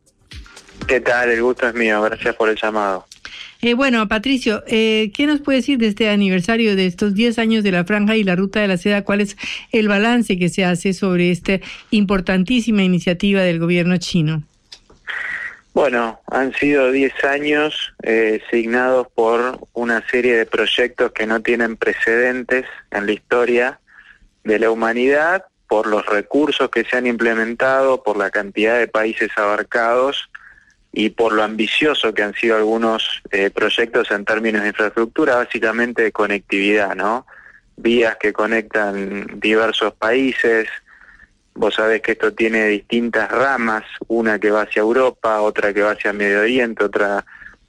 Speaker 11: ¿Qué tal? El gusto es mío. Gracias por el llamado.
Speaker 6: Eh, bueno, Patricio, eh, ¿qué nos puede decir de este aniversario de estos 10 años de la franja y la ruta de la seda? ¿Cuál es el balance que se hace sobre esta importantísima iniciativa del gobierno chino?
Speaker 11: Bueno, han sido 10 años eh, signados por una serie de proyectos que no tienen precedentes en la historia de la humanidad, por los recursos que se han implementado, por la cantidad de países abarcados y por lo ambicioso que han sido algunos eh, proyectos en términos de infraestructura, básicamente de conectividad, ¿no? Vías que conectan diversos países. Vos sabés que esto tiene distintas ramas, una que va hacia Europa, otra que va hacia Medio Oriente, otra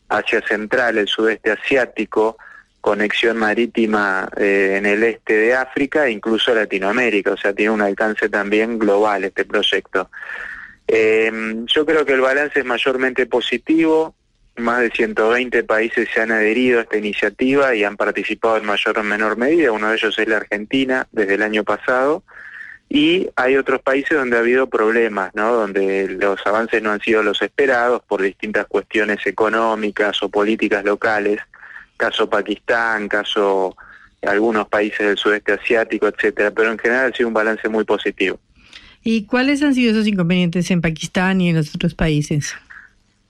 Speaker 11: hacia Central, el sudeste asiático, conexión marítima eh, en el este de África e incluso Latinoamérica, o sea, tiene un alcance también global este proyecto. Eh, yo creo que el balance es mayormente positivo. Más de 120 países se han adherido a esta iniciativa y han participado en mayor o menor medida. Uno de ellos es la Argentina desde el año pasado. Y hay otros países donde ha habido problemas, donde los avances no han sido los esperados por distintas cuestiones económicas o políticas locales. Caso Pakistán, caso algunos países del sudeste asiático, etcétera. Pero en general ha sido un balance muy positivo.
Speaker 6: ¿Y cuáles han sido esos inconvenientes en Pakistán y en los otros países?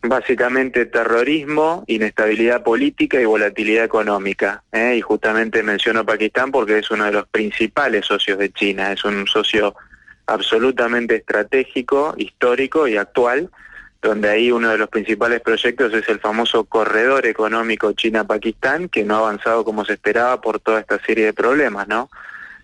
Speaker 11: Básicamente terrorismo, inestabilidad política y volatilidad económica. ¿eh? Y justamente menciono Pakistán porque es uno de los principales socios de China, es un socio absolutamente estratégico, histórico y actual, donde ahí uno de los principales proyectos es el famoso corredor económico China-Pakistán, que no ha avanzado como se esperaba por toda esta serie de problemas, ¿no?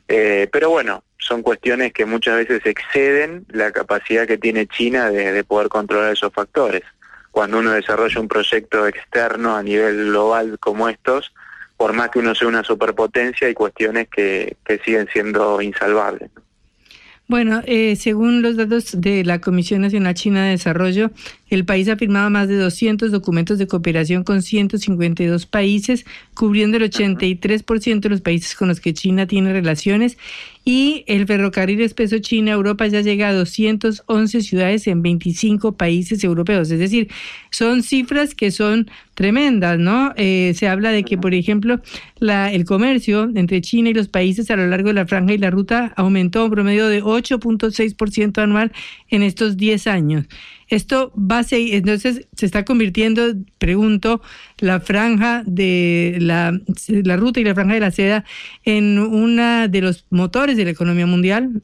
Speaker 11: Eh, pero bueno, son cuestiones que muchas veces exceden la capacidad que tiene China de, poder controlar esos factores. Cuando uno desarrolla un proyecto externo a nivel global como estos, por más que uno sea una superpotencia, hay cuestiones que, que siguen siendo insalvables.
Speaker 6: Bueno, eh, según los datos de la Comisión Nacional China de Desarrollo, el país ha firmado más de 200 documentos de cooperación con 152 países, cubriendo el 83% de los países con los que China tiene relaciones. Y el ferrocarril espeso China-Europa ya llega a 211 ciudades en 25 países europeos. Es decir, son cifras que son tremendas, ¿no? Eh, se habla de que, por ejemplo, la, el comercio entre China y los países a lo largo de la franja y la ruta aumentó un promedio de 8.6% anual en estos 10 años. Esto va a seguir, entonces se está convirtiendo, pregunto, la franja de la, la ruta y la franja de la seda en una de los motores de la economía mundial.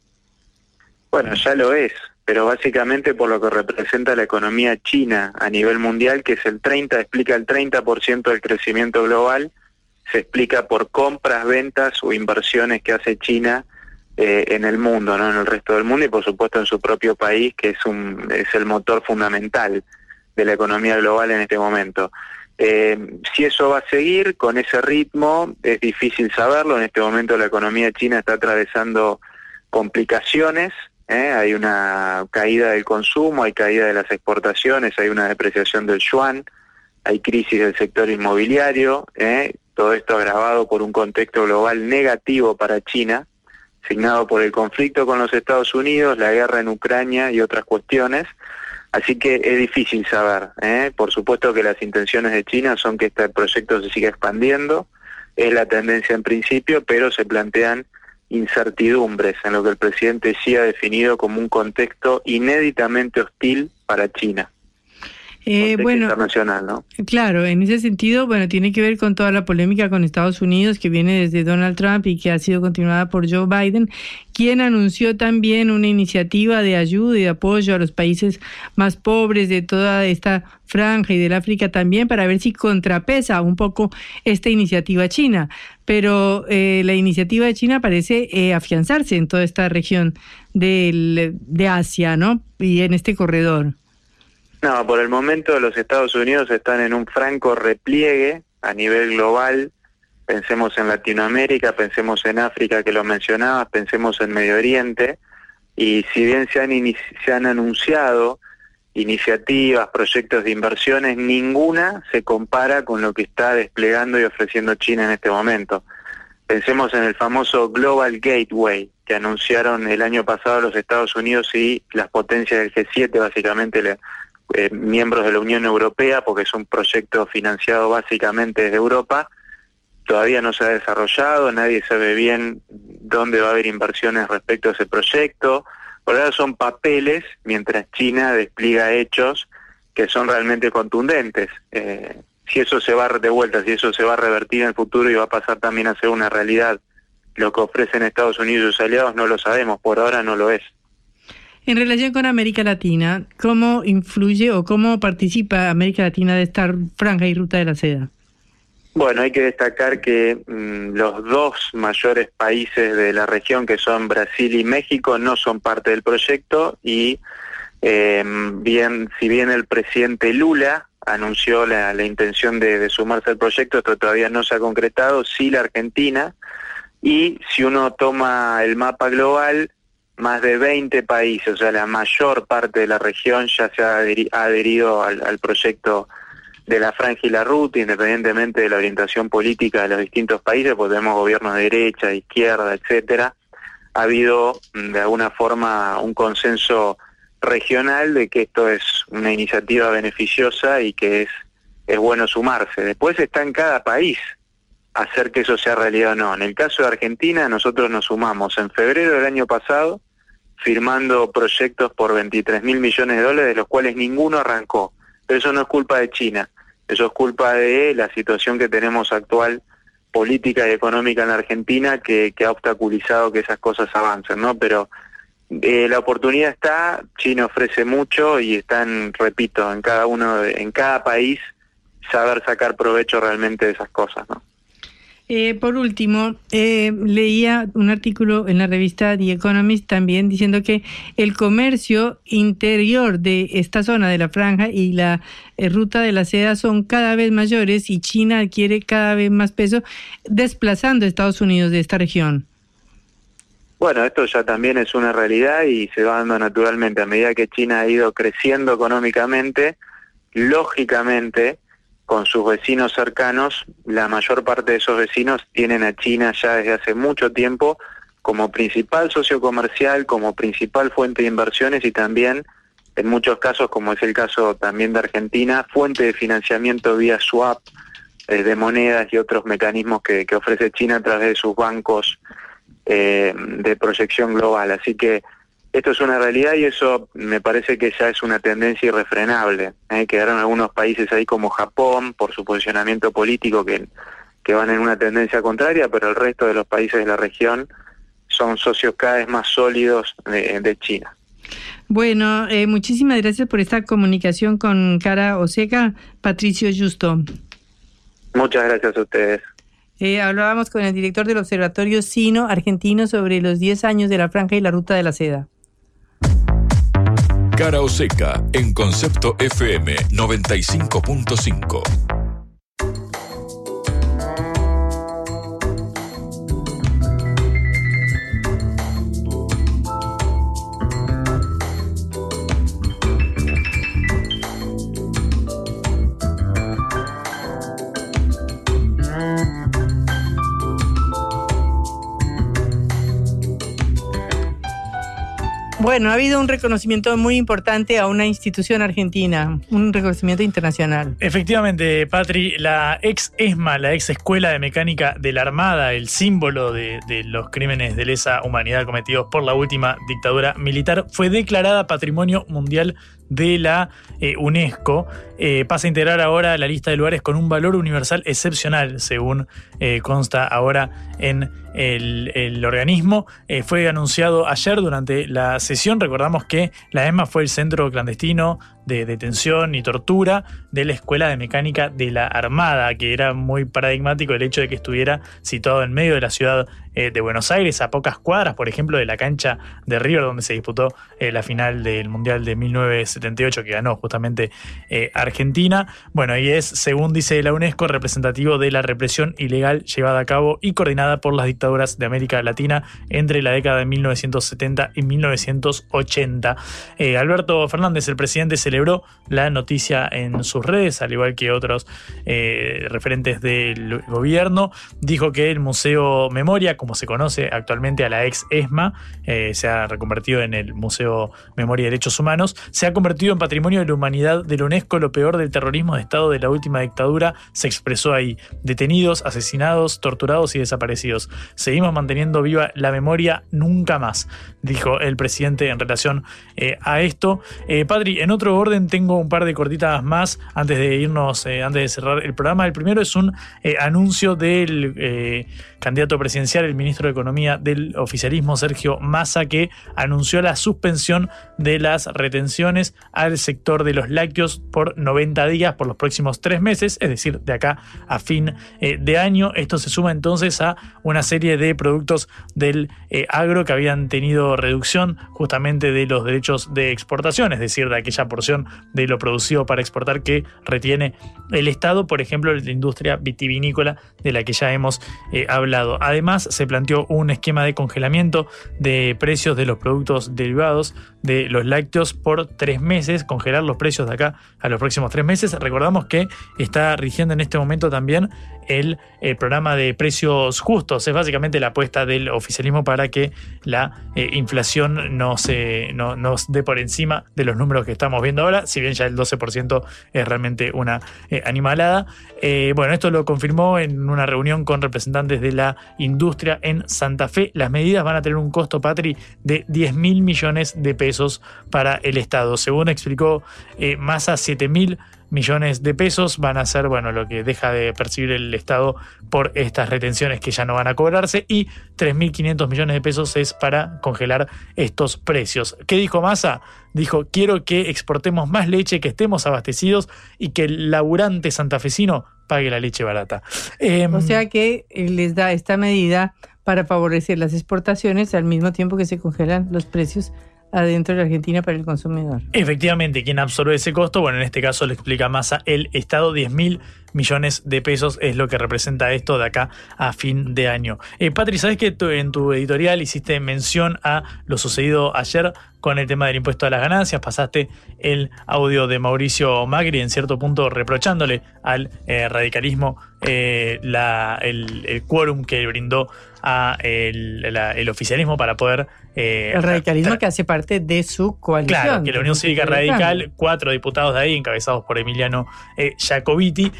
Speaker 11: Bueno, ya lo es, pero básicamente por lo que representa la economía china a nivel mundial, que es el 30, explica el 30% del crecimiento global, se explica por compras, ventas o inversiones que hace China eh, en el mundo, ¿no? en el resto del mundo y por supuesto en su propio país, que es, un, es el motor fundamental de la economía global en este momento. Eh, si eso va a seguir con ese ritmo, es difícil saberlo. En este momento la economía china está atravesando complicaciones. ¿eh? Hay una caída del consumo, hay caída de las exportaciones, hay una depreciación del yuan, hay crisis del sector inmobiliario. Todo esto agravado por un contexto global negativo para China signado por el conflicto con los Estados Unidos, la guerra en Ucrania y otras cuestiones. Así que es difícil saber. ¿eh? Por supuesto que las intenciones de China son que este proyecto se siga expandiendo, es la tendencia en principio, pero se plantean incertidumbres en lo que el presidente sí ha definido como un contexto inéditamente hostil para China.
Speaker 6: Eh, bueno,
Speaker 11: internacional, ¿no?
Speaker 6: Claro, en ese sentido, bueno, tiene que ver con toda la polémica con Estados Unidos que viene desde Donald Trump y que ha sido continuada por Joe Biden, quien anunció también una iniciativa de ayuda y de apoyo a los países más pobres de toda esta franja y del África también para ver si contrapesa un poco esta iniciativa china. Pero eh, la iniciativa de China parece eh, afianzarse en toda esta región del, de Asia, ¿no? Y en este corredor.
Speaker 11: No, por el momento los Estados Unidos están en un franco repliegue a nivel global. Pensemos en Latinoamérica, pensemos en África que lo mencionabas, pensemos en Medio Oriente. Y si bien se han, se han anunciado iniciativas, proyectos de inversiones, ninguna se compara con lo que está desplegando y ofreciendo China en este momento. Pensemos en el famoso Global Gateway que anunciaron el año pasado los Estados Unidos y las potencias del G7, básicamente eh, miembros de la Unión Europea, porque es un proyecto financiado básicamente desde Europa, todavía no se ha desarrollado, nadie sabe bien dónde va a haber inversiones respecto a ese proyecto. Por ahora son papeles, mientras China despliega hechos que son realmente contundentes. Eh, si eso se va de vuelta, si eso se va a revertir en el futuro y va a pasar también a ser una realidad, lo que ofrecen Estados Unidos y sus aliados no lo sabemos, por ahora no lo es.
Speaker 6: En relación con América Latina, ¿cómo influye o cómo participa América Latina de esta franja y ruta de la seda?
Speaker 11: Bueno, hay que destacar que mm, los dos mayores países de la región, que son Brasil y México, no son parte del proyecto y em, bien, si bien el presidente Lula anunció la, intención de, sumarse al proyecto, esto todavía no se ha concretado, sí la Argentina, y si uno toma el mapa global, más de 20 países, o sea, la mayor parte de la región ya se ha, adherido al, proyecto de la franja y la ruta, independientemente de la orientación política de los distintos países, porque tenemos gobiernos de derecha, de izquierda, etcétera. Ha habido mm, de alguna forma un consenso regional de que esto es una iniciativa beneficiosa y que es, es bueno sumarse. Después está en cada país hacer que eso sea realidad o no. En el caso de Argentina, nosotros nos sumamos en febrero del año pasado, firmando proyectos por 23 mil millones de dólares, de los cuales ninguno arrancó. Pero eso no es culpa de China, eso es culpa de la situación que tenemos actual política y económica en Argentina que, ha obstaculizado que esas cosas avancen, ¿no? Pero eh, la oportunidad está, China ofrece mucho y están, repito, en cada uno, en cada país saber sacar provecho realmente de esas cosas, ¿no?
Speaker 6: Eh, por último, eh, leía un artículo en la revista The Economist también diciendo que el comercio interior de esta zona de la franja y la eh, ruta de la seda son cada vez mayores y China adquiere cada vez más peso, desplazando a Estados Unidos de esta región.
Speaker 11: Bueno, esto ya también es una realidad y se va dando naturalmente a medida que China ha ido creciendo económicamente, lógicamente con sus vecinos cercanos, la mayor parte de esos vecinos tienen a China ya desde hace mucho tiempo como principal socio comercial, como principal fuente de inversiones y también, en muchos casos, como es el caso también de Argentina, fuente de financiamiento vía swap eh, de monedas y otros mecanismos que, que, ofrece China a través de sus bancos eh, de proyección global. Así que esto es una realidad y eso me parece que ya es una tendencia irrefrenable. ¿eh? Quedaron algunos países ahí como Japón por su posicionamiento político que, que van en una tendencia contraria, pero el resto de los países de la región son socios cada vez más sólidos de, China.
Speaker 6: Bueno, eh, muchísimas gracias por esta comunicación con Cara Oseca. Patricio Justo.
Speaker 11: Muchas gracias a ustedes.
Speaker 6: Eh, hablábamos con el director del Observatorio Sino Argentino sobre los 10 años de la franja y la ruta de la seda.
Speaker 5: Cara o seca en Concepto FM 95.5.
Speaker 6: Bueno, ha habido un reconocimiento muy importante a una institución argentina, un reconocimiento internacional.
Speaker 10: Efectivamente, Patri, la ex ESMA, la ex Escuela de Mecánica de la Armada, el símbolo de, los crímenes de lesa humanidad cometidos por la última dictadura militar, fue declarada Patrimonio Mundial de la eh, UNESCO. Eh, pasa a integrar ahora la lista de lugares con un valor universal excepcional, según eh, consta ahora en el, organismo. fue anunciado ayer durante la sesión. Recordamos que la ESMA fue el centro clandestino de detención y tortura de la Escuela de Mecánica de la Armada, que era muy paradigmático el hecho de que estuviera situado en medio de la ciudad eh, de Buenos Aires, a pocas cuadras, por ejemplo, de la cancha de River, donde se disputó eh, la final del Mundial de 1978, que ganó justamente eh, Argentina. Bueno, y es, según dice la UNESCO, representativo de la represión ilegal llevada a cabo y coordinada por las dictaduras de América Latina entre la década de 1970 y 1980. Alberto Fernández, el presidente, se celebró la noticia en sus redes, al igual que otros eh, referentes del gobierno. Dijo que el Museo Memoria, como se conoce actualmente a la ex ESMA, eh, se ha reconvertido en el Museo Memoria y Derechos Humanos, se ha convertido en patrimonio de la humanidad de la UNESCO. Lo peor del terrorismo de Estado de la última dictadura se expresó ahí. Detenidos, asesinados, torturados y desaparecidos. Seguimos manteniendo viva la memoria nunca más, dijo el presidente en relación eh, a esto. Padri, en otro orden tengo un par de cortitas más antes de irnos, eh, antes de cerrar el programa. El primero es un eh, anuncio del eh, candidato presidencial, el ministro de Economía del oficialismo, Sergio Massa, que anunció la suspensión de las retenciones al sector de los lácteos por 90 días por los próximos tres meses, es decir, de acá a fin de año. Esto se suma entonces a una serie de productos del agro que habían tenido reducción justamente de los derechos de exportación, es decir, de aquella porción de lo producido para exportar que retiene el Estado, por ejemplo, la industria vitivinícola de la que ya hemos eh, hablado. Además, se planteó un esquema de congelamiento de precios de los productos derivados de los lácteos por tres meses, congelar los precios de acá a los próximos tres meses. Recordamos que está rigiendo en este momento también el, eh, programa de precios justos. Es básicamente la apuesta del oficialismo para que la eh, inflación no se no, nos dé por encima de los números que estamos viendo ahora, si bien ya el 12% es realmente una eh, animalada. bueno, esto lo confirmó en una reunión con representantes de la industria en Santa Fe. Las medidas van a tener un costo, Patri, de 10 mil millones de pesos para el Estado. Según explicó Massa, 7 mil millones de pesos van a ser, bueno, lo que deja de percibir el Estado por estas retenciones que ya no van a cobrarse y 3.500 millones de pesos es para congelar estos precios. ¿Qué dijo Massa? Dijo, quiero que exportemos más leche, que estemos abastecidos y que el laburante santafesino pague la leche barata.
Speaker 6: o sea que les da esta medida para favorecer las exportaciones al mismo tiempo que se congelan los precios adentro de la Argentina para el consumidor.
Speaker 10: Efectivamente, quien absorbe ese costo, bueno, en este caso le explica Massa, el Estado 10 mil millones de pesos es lo que representa esto de acá a fin de año. Eh, Patri, ¿sabes que en tu editorial hiciste mención a lo sucedido ayer con el tema del impuesto a las ganancias? Pasaste el audio de Mauricio Magri en cierto punto reprochándole al eh, radicalismo eh, el, el quórum que brindó a el, oficialismo para poder...
Speaker 6: Eh, el radicalismo que hace parte de su coalición.
Speaker 10: Claro, que la Unión Cívica Radical, cuatro diputados de ahí, encabezados por Emiliano Jacobiti,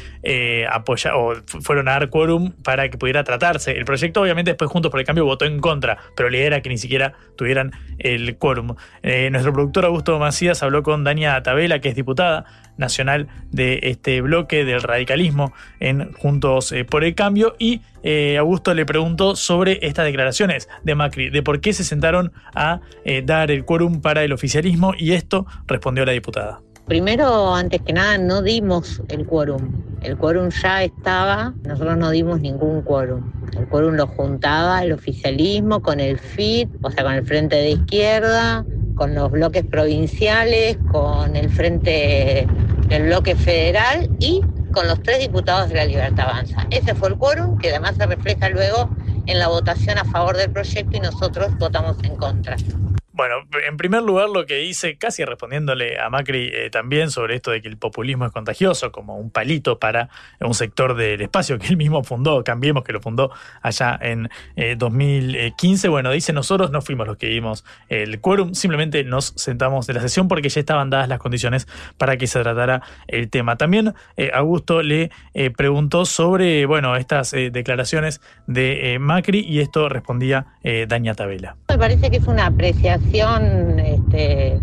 Speaker 10: apoya, o fueron a dar quórum para que pudiera tratarse. El proyecto, obviamente, después Juntos por el Cambio votó en contra, pero le era que ni siquiera tuvieran el quórum. Eh, nuestro productor Augusto Macías habló con Dania Tabela, que es diputada nacional de este bloque del radicalismo en Juntos eh, por el Cambio y eh, Augusto le preguntó sobre estas declaraciones de Macri, de por qué se sentaron a dar el quórum para el oficialismo y esto respondió la diputada.
Speaker 12: Primero, antes que nada, no dimos el quórum. El quórum ya estaba, nosotros no dimos ningún quórum. El quórum lo juntaba el oficialismo con el FIT, o sea, con el Frente de Izquierda, con los bloques provinciales, con el Frente del Bloque Federal y con los tres diputados de la Libertad Avanza. Ese fue el quórum que además se refleja luego en la votación a favor del proyecto y nosotros votamos en contra.
Speaker 10: Bueno, en primer lugar lo que hice, casi respondiéndole a Macri eh, también sobre esto de que el populismo es contagioso, como un palito para un sector del espacio que él mismo fundó, Cambiemos, que lo fundó allá en 2015. Eh, bueno, dice, nosotros no fuimos los que dimos el quórum, simplemente nos sentamos de la sesión porque ya estaban dadas las condiciones para que se tratara el tema. También eh, Augusto le preguntó sobre, bueno, estas declaraciones de Macri y esto respondía Daña Tabela.
Speaker 12: Me parece que es una apreciación este,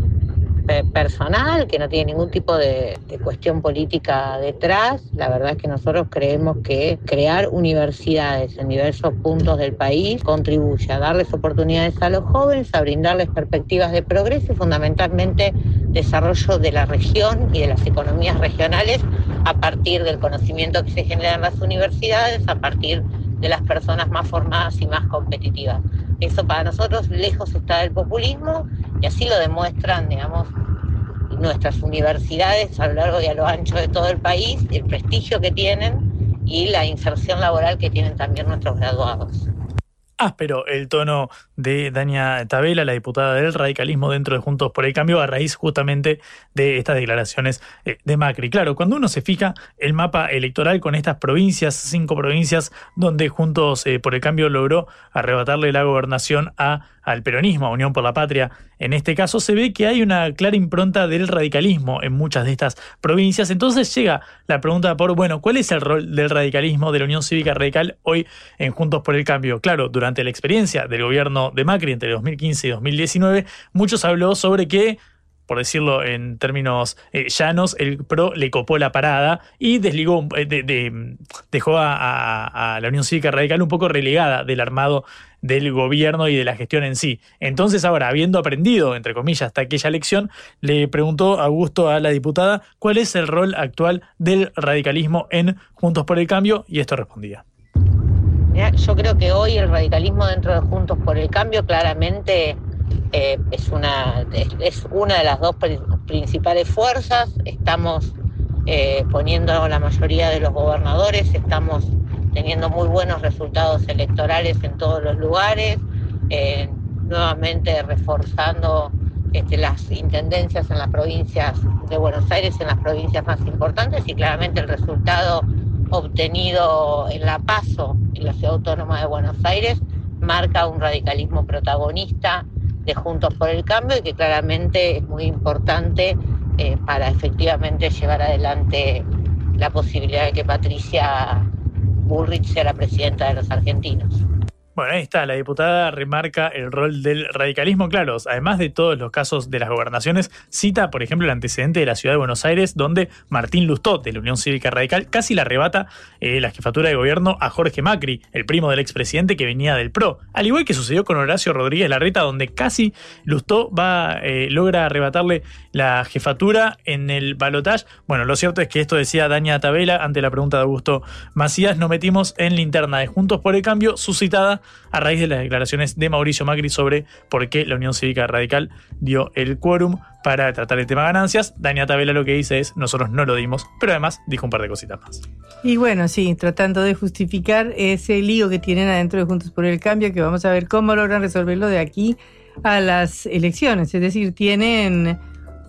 Speaker 12: personal, que no tiene ningún tipo de, cuestión política detrás. La verdad es que nosotros creemos que crear universidades en diversos puntos del país contribuye a darles oportunidades a los jóvenes, a brindarles perspectivas de progreso y fundamentalmente desarrollo de la región y de las economías regionales a partir del conocimiento que se genera en las universidades, a partir de las personas más formadas y más competitivas. Eso para nosotros lejos está del populismo y así lo demuestran, digamos, nuestras universidades a lo largo y a lo ancho de todo el país, el prestigio que tienen y la inserción laboral que tienen también nuestros graduados.
Speaker 10: Áspero el tono de Dania Tabela, la diputada del radicalismo dentro de Juntos por el Cambio, a raíz justamente de estas declaraciones eh, de Macri. Claro, cuando uno se fija el mapa electoral con estas provincias, cinco provincias donde Juntos eh, por el Cambio logró arrebatarle la gobernación a al peronismo, a Unión por la Patria, en este caso se ve que hay una clara impronta del radicalismo en muchas de estas provincias. Entonces llega la pregunta por, bueno, ¿cuál es el rol del radicalismo de la Unión Cívica Radical hoy en Juntos por el Cambio? Claro, durante la experiencia del gobierno de Macri entre 2015 y 2019, muchos habló sobre que por decirlo en términos eh, llanos, el PRO le copó la parada y desligó, eh, dejó a, la Unión Cívica Radical un poco relegada del armado del gobierno y de la gestión en sí. Entonces ahora, habiendo aprendido, entre comillas, hasta aquella elección, le preguntó Augusto a la diputada cuál es el rol actual del radicalismo en Juntos por el Cambio y esto respondía.
Speaker 12: Yo creo que hoy el radicalismo dentro de Juntos por el Cambio claramente eh, es, una, es, una de las dos principales fuerzas. Estamos eh, poniendo la mayoría de los gobernadores, estamos teniendo muy buenos resultados electorales en todos los lugares, eh, nuevamente reforzando este, las intendencias en las provincias de Buenos Aires, en las provincias más importantes y claramente el resultado obtenido en La Paso, en la Ciudad Autónoma de Buenos Aires, marca un radicalismo protagonista de Juntos por el Cambio y que claramente es muy importante eh, para efectivamente llevar adelante la posibilidad de que Patricia Bullrich sea la presidenta de los argentinos.
Speaker 10: Bueno, ahí está, la diputada remarca el rol del radicalismo, claro, además de todos los casos de las gobernaciones, cita, por ejemplo, el antecedente de la ciudad de Buenos Aires, donde Martín Lustó, de la Unión Cívica Radical, casi le arrebata eh, la jefatura de gobierno a Jorge Macri, el primo del expresidente que venía del PRO. Al igual que sucedió con Horacio Rodríguez Larreta, donde casi Lustó va, eh, logra arrebatarle la jefatura en el balotaje. Bueno, lo cierto es que esto decía Daña Tabela ante la pregunta de Augusto Macías, nos metimos en linterna de Juntos por el Cambio, suscitada a raíz de las declaraciones de Mauricio Macri sobre por qué la Unión Cívica Radical dio el quórum para tratar el tema ganancias. Dania Tabela lo que dice es, nosotros no lo dimos, pero además dijo un par de cositas más.
Speaker 6: Y bueno, sí, tratando de justificar ese lío que tienen adentro de Juntos por el Cambio, que vamos a ver cómo logran resolverlo de aquí a las elecciones. Es decir, tienen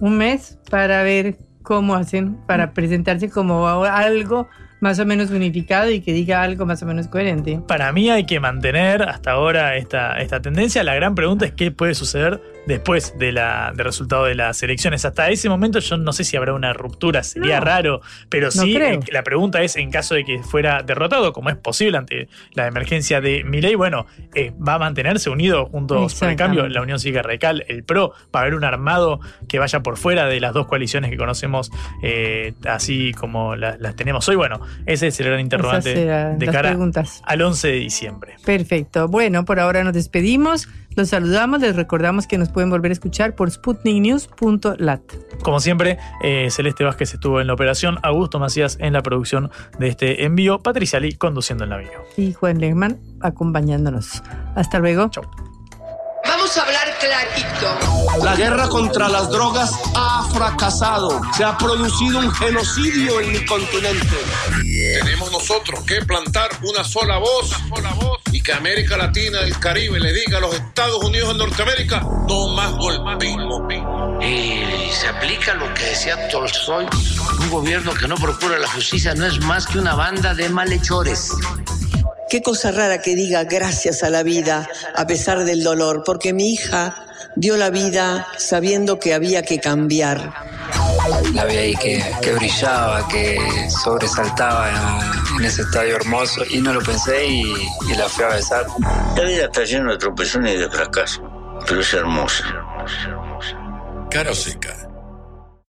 Speaker 6: un mes para ver cómo hacen para presentarse como algo más o menos unificado y que diga algo más o menos coherente.
Speaker 10: Para mí hay que mantener hasta ahora esta, esta tendencia. La gran pregunta es qué puede suceder después de la, del resultado de las elecciones. Hasta ese momento yo no sé si habrá una ruptura, sería raro, pero sí eh, la pregunta es en caso de que fuera derrotado, como es posible ante la emergencia de Milei, bueno, eh, va a mantenerse unido juntos por el cambio la Unión Cívica Radical, el PRO, va a haber un armado que vaya por fuera de las dos coaliciones que conocemos eh, así como las tenemos hoy. Bueno, ese es el gran interrogante de cara al 11 de diciembre.
Speaker 6: Perfecto. Bueno, por ahora nos despedimos. Los saludamos, les recordamos que nos pueden volver a escuchar por sputniknews.lat.
Speaker 10: Como siempre, eh, Celeste Vázquez estuvo en la operación, Augusto Macías en la producción de este envío, Patricia Lee conduciendo el navío.
Speaker 6: Y Juan Lehmann acompañándonos. Hasta luego.
Speaker 10: Chau.
Speaker 13: Vamos a hablar clarito.
Speaker 14: La guerra contra las drogas ha fracasado. Se ha producido un genocidio en mi continente.
Speaker 15: Tenemos nosotros que plantar una sola voz, una sola voz y que América Latina y el Caribe le diga a los Estados Unidos de Norteamérica no más golpismo.
Speaker 16: Y se aplica lo que decía Tolstoy. Un gobierno que no procura la justicia no es más que una banda de malhechores.
Speaker 17: Qué cosa rara que diga gracias a la vida a pesar del dolor, porque mi hija dio la vida sabiendo que había que cambiar.
Speaker 18: La vi ahí que, que brillaba, que sobresaltaba en, ese estadio hermoso y no lo pensé y, y la fui a besar.
Speaker 19: La vida está llena de tropezones y de fracasos, pero es hermosa.
Speaker 5: Cara seca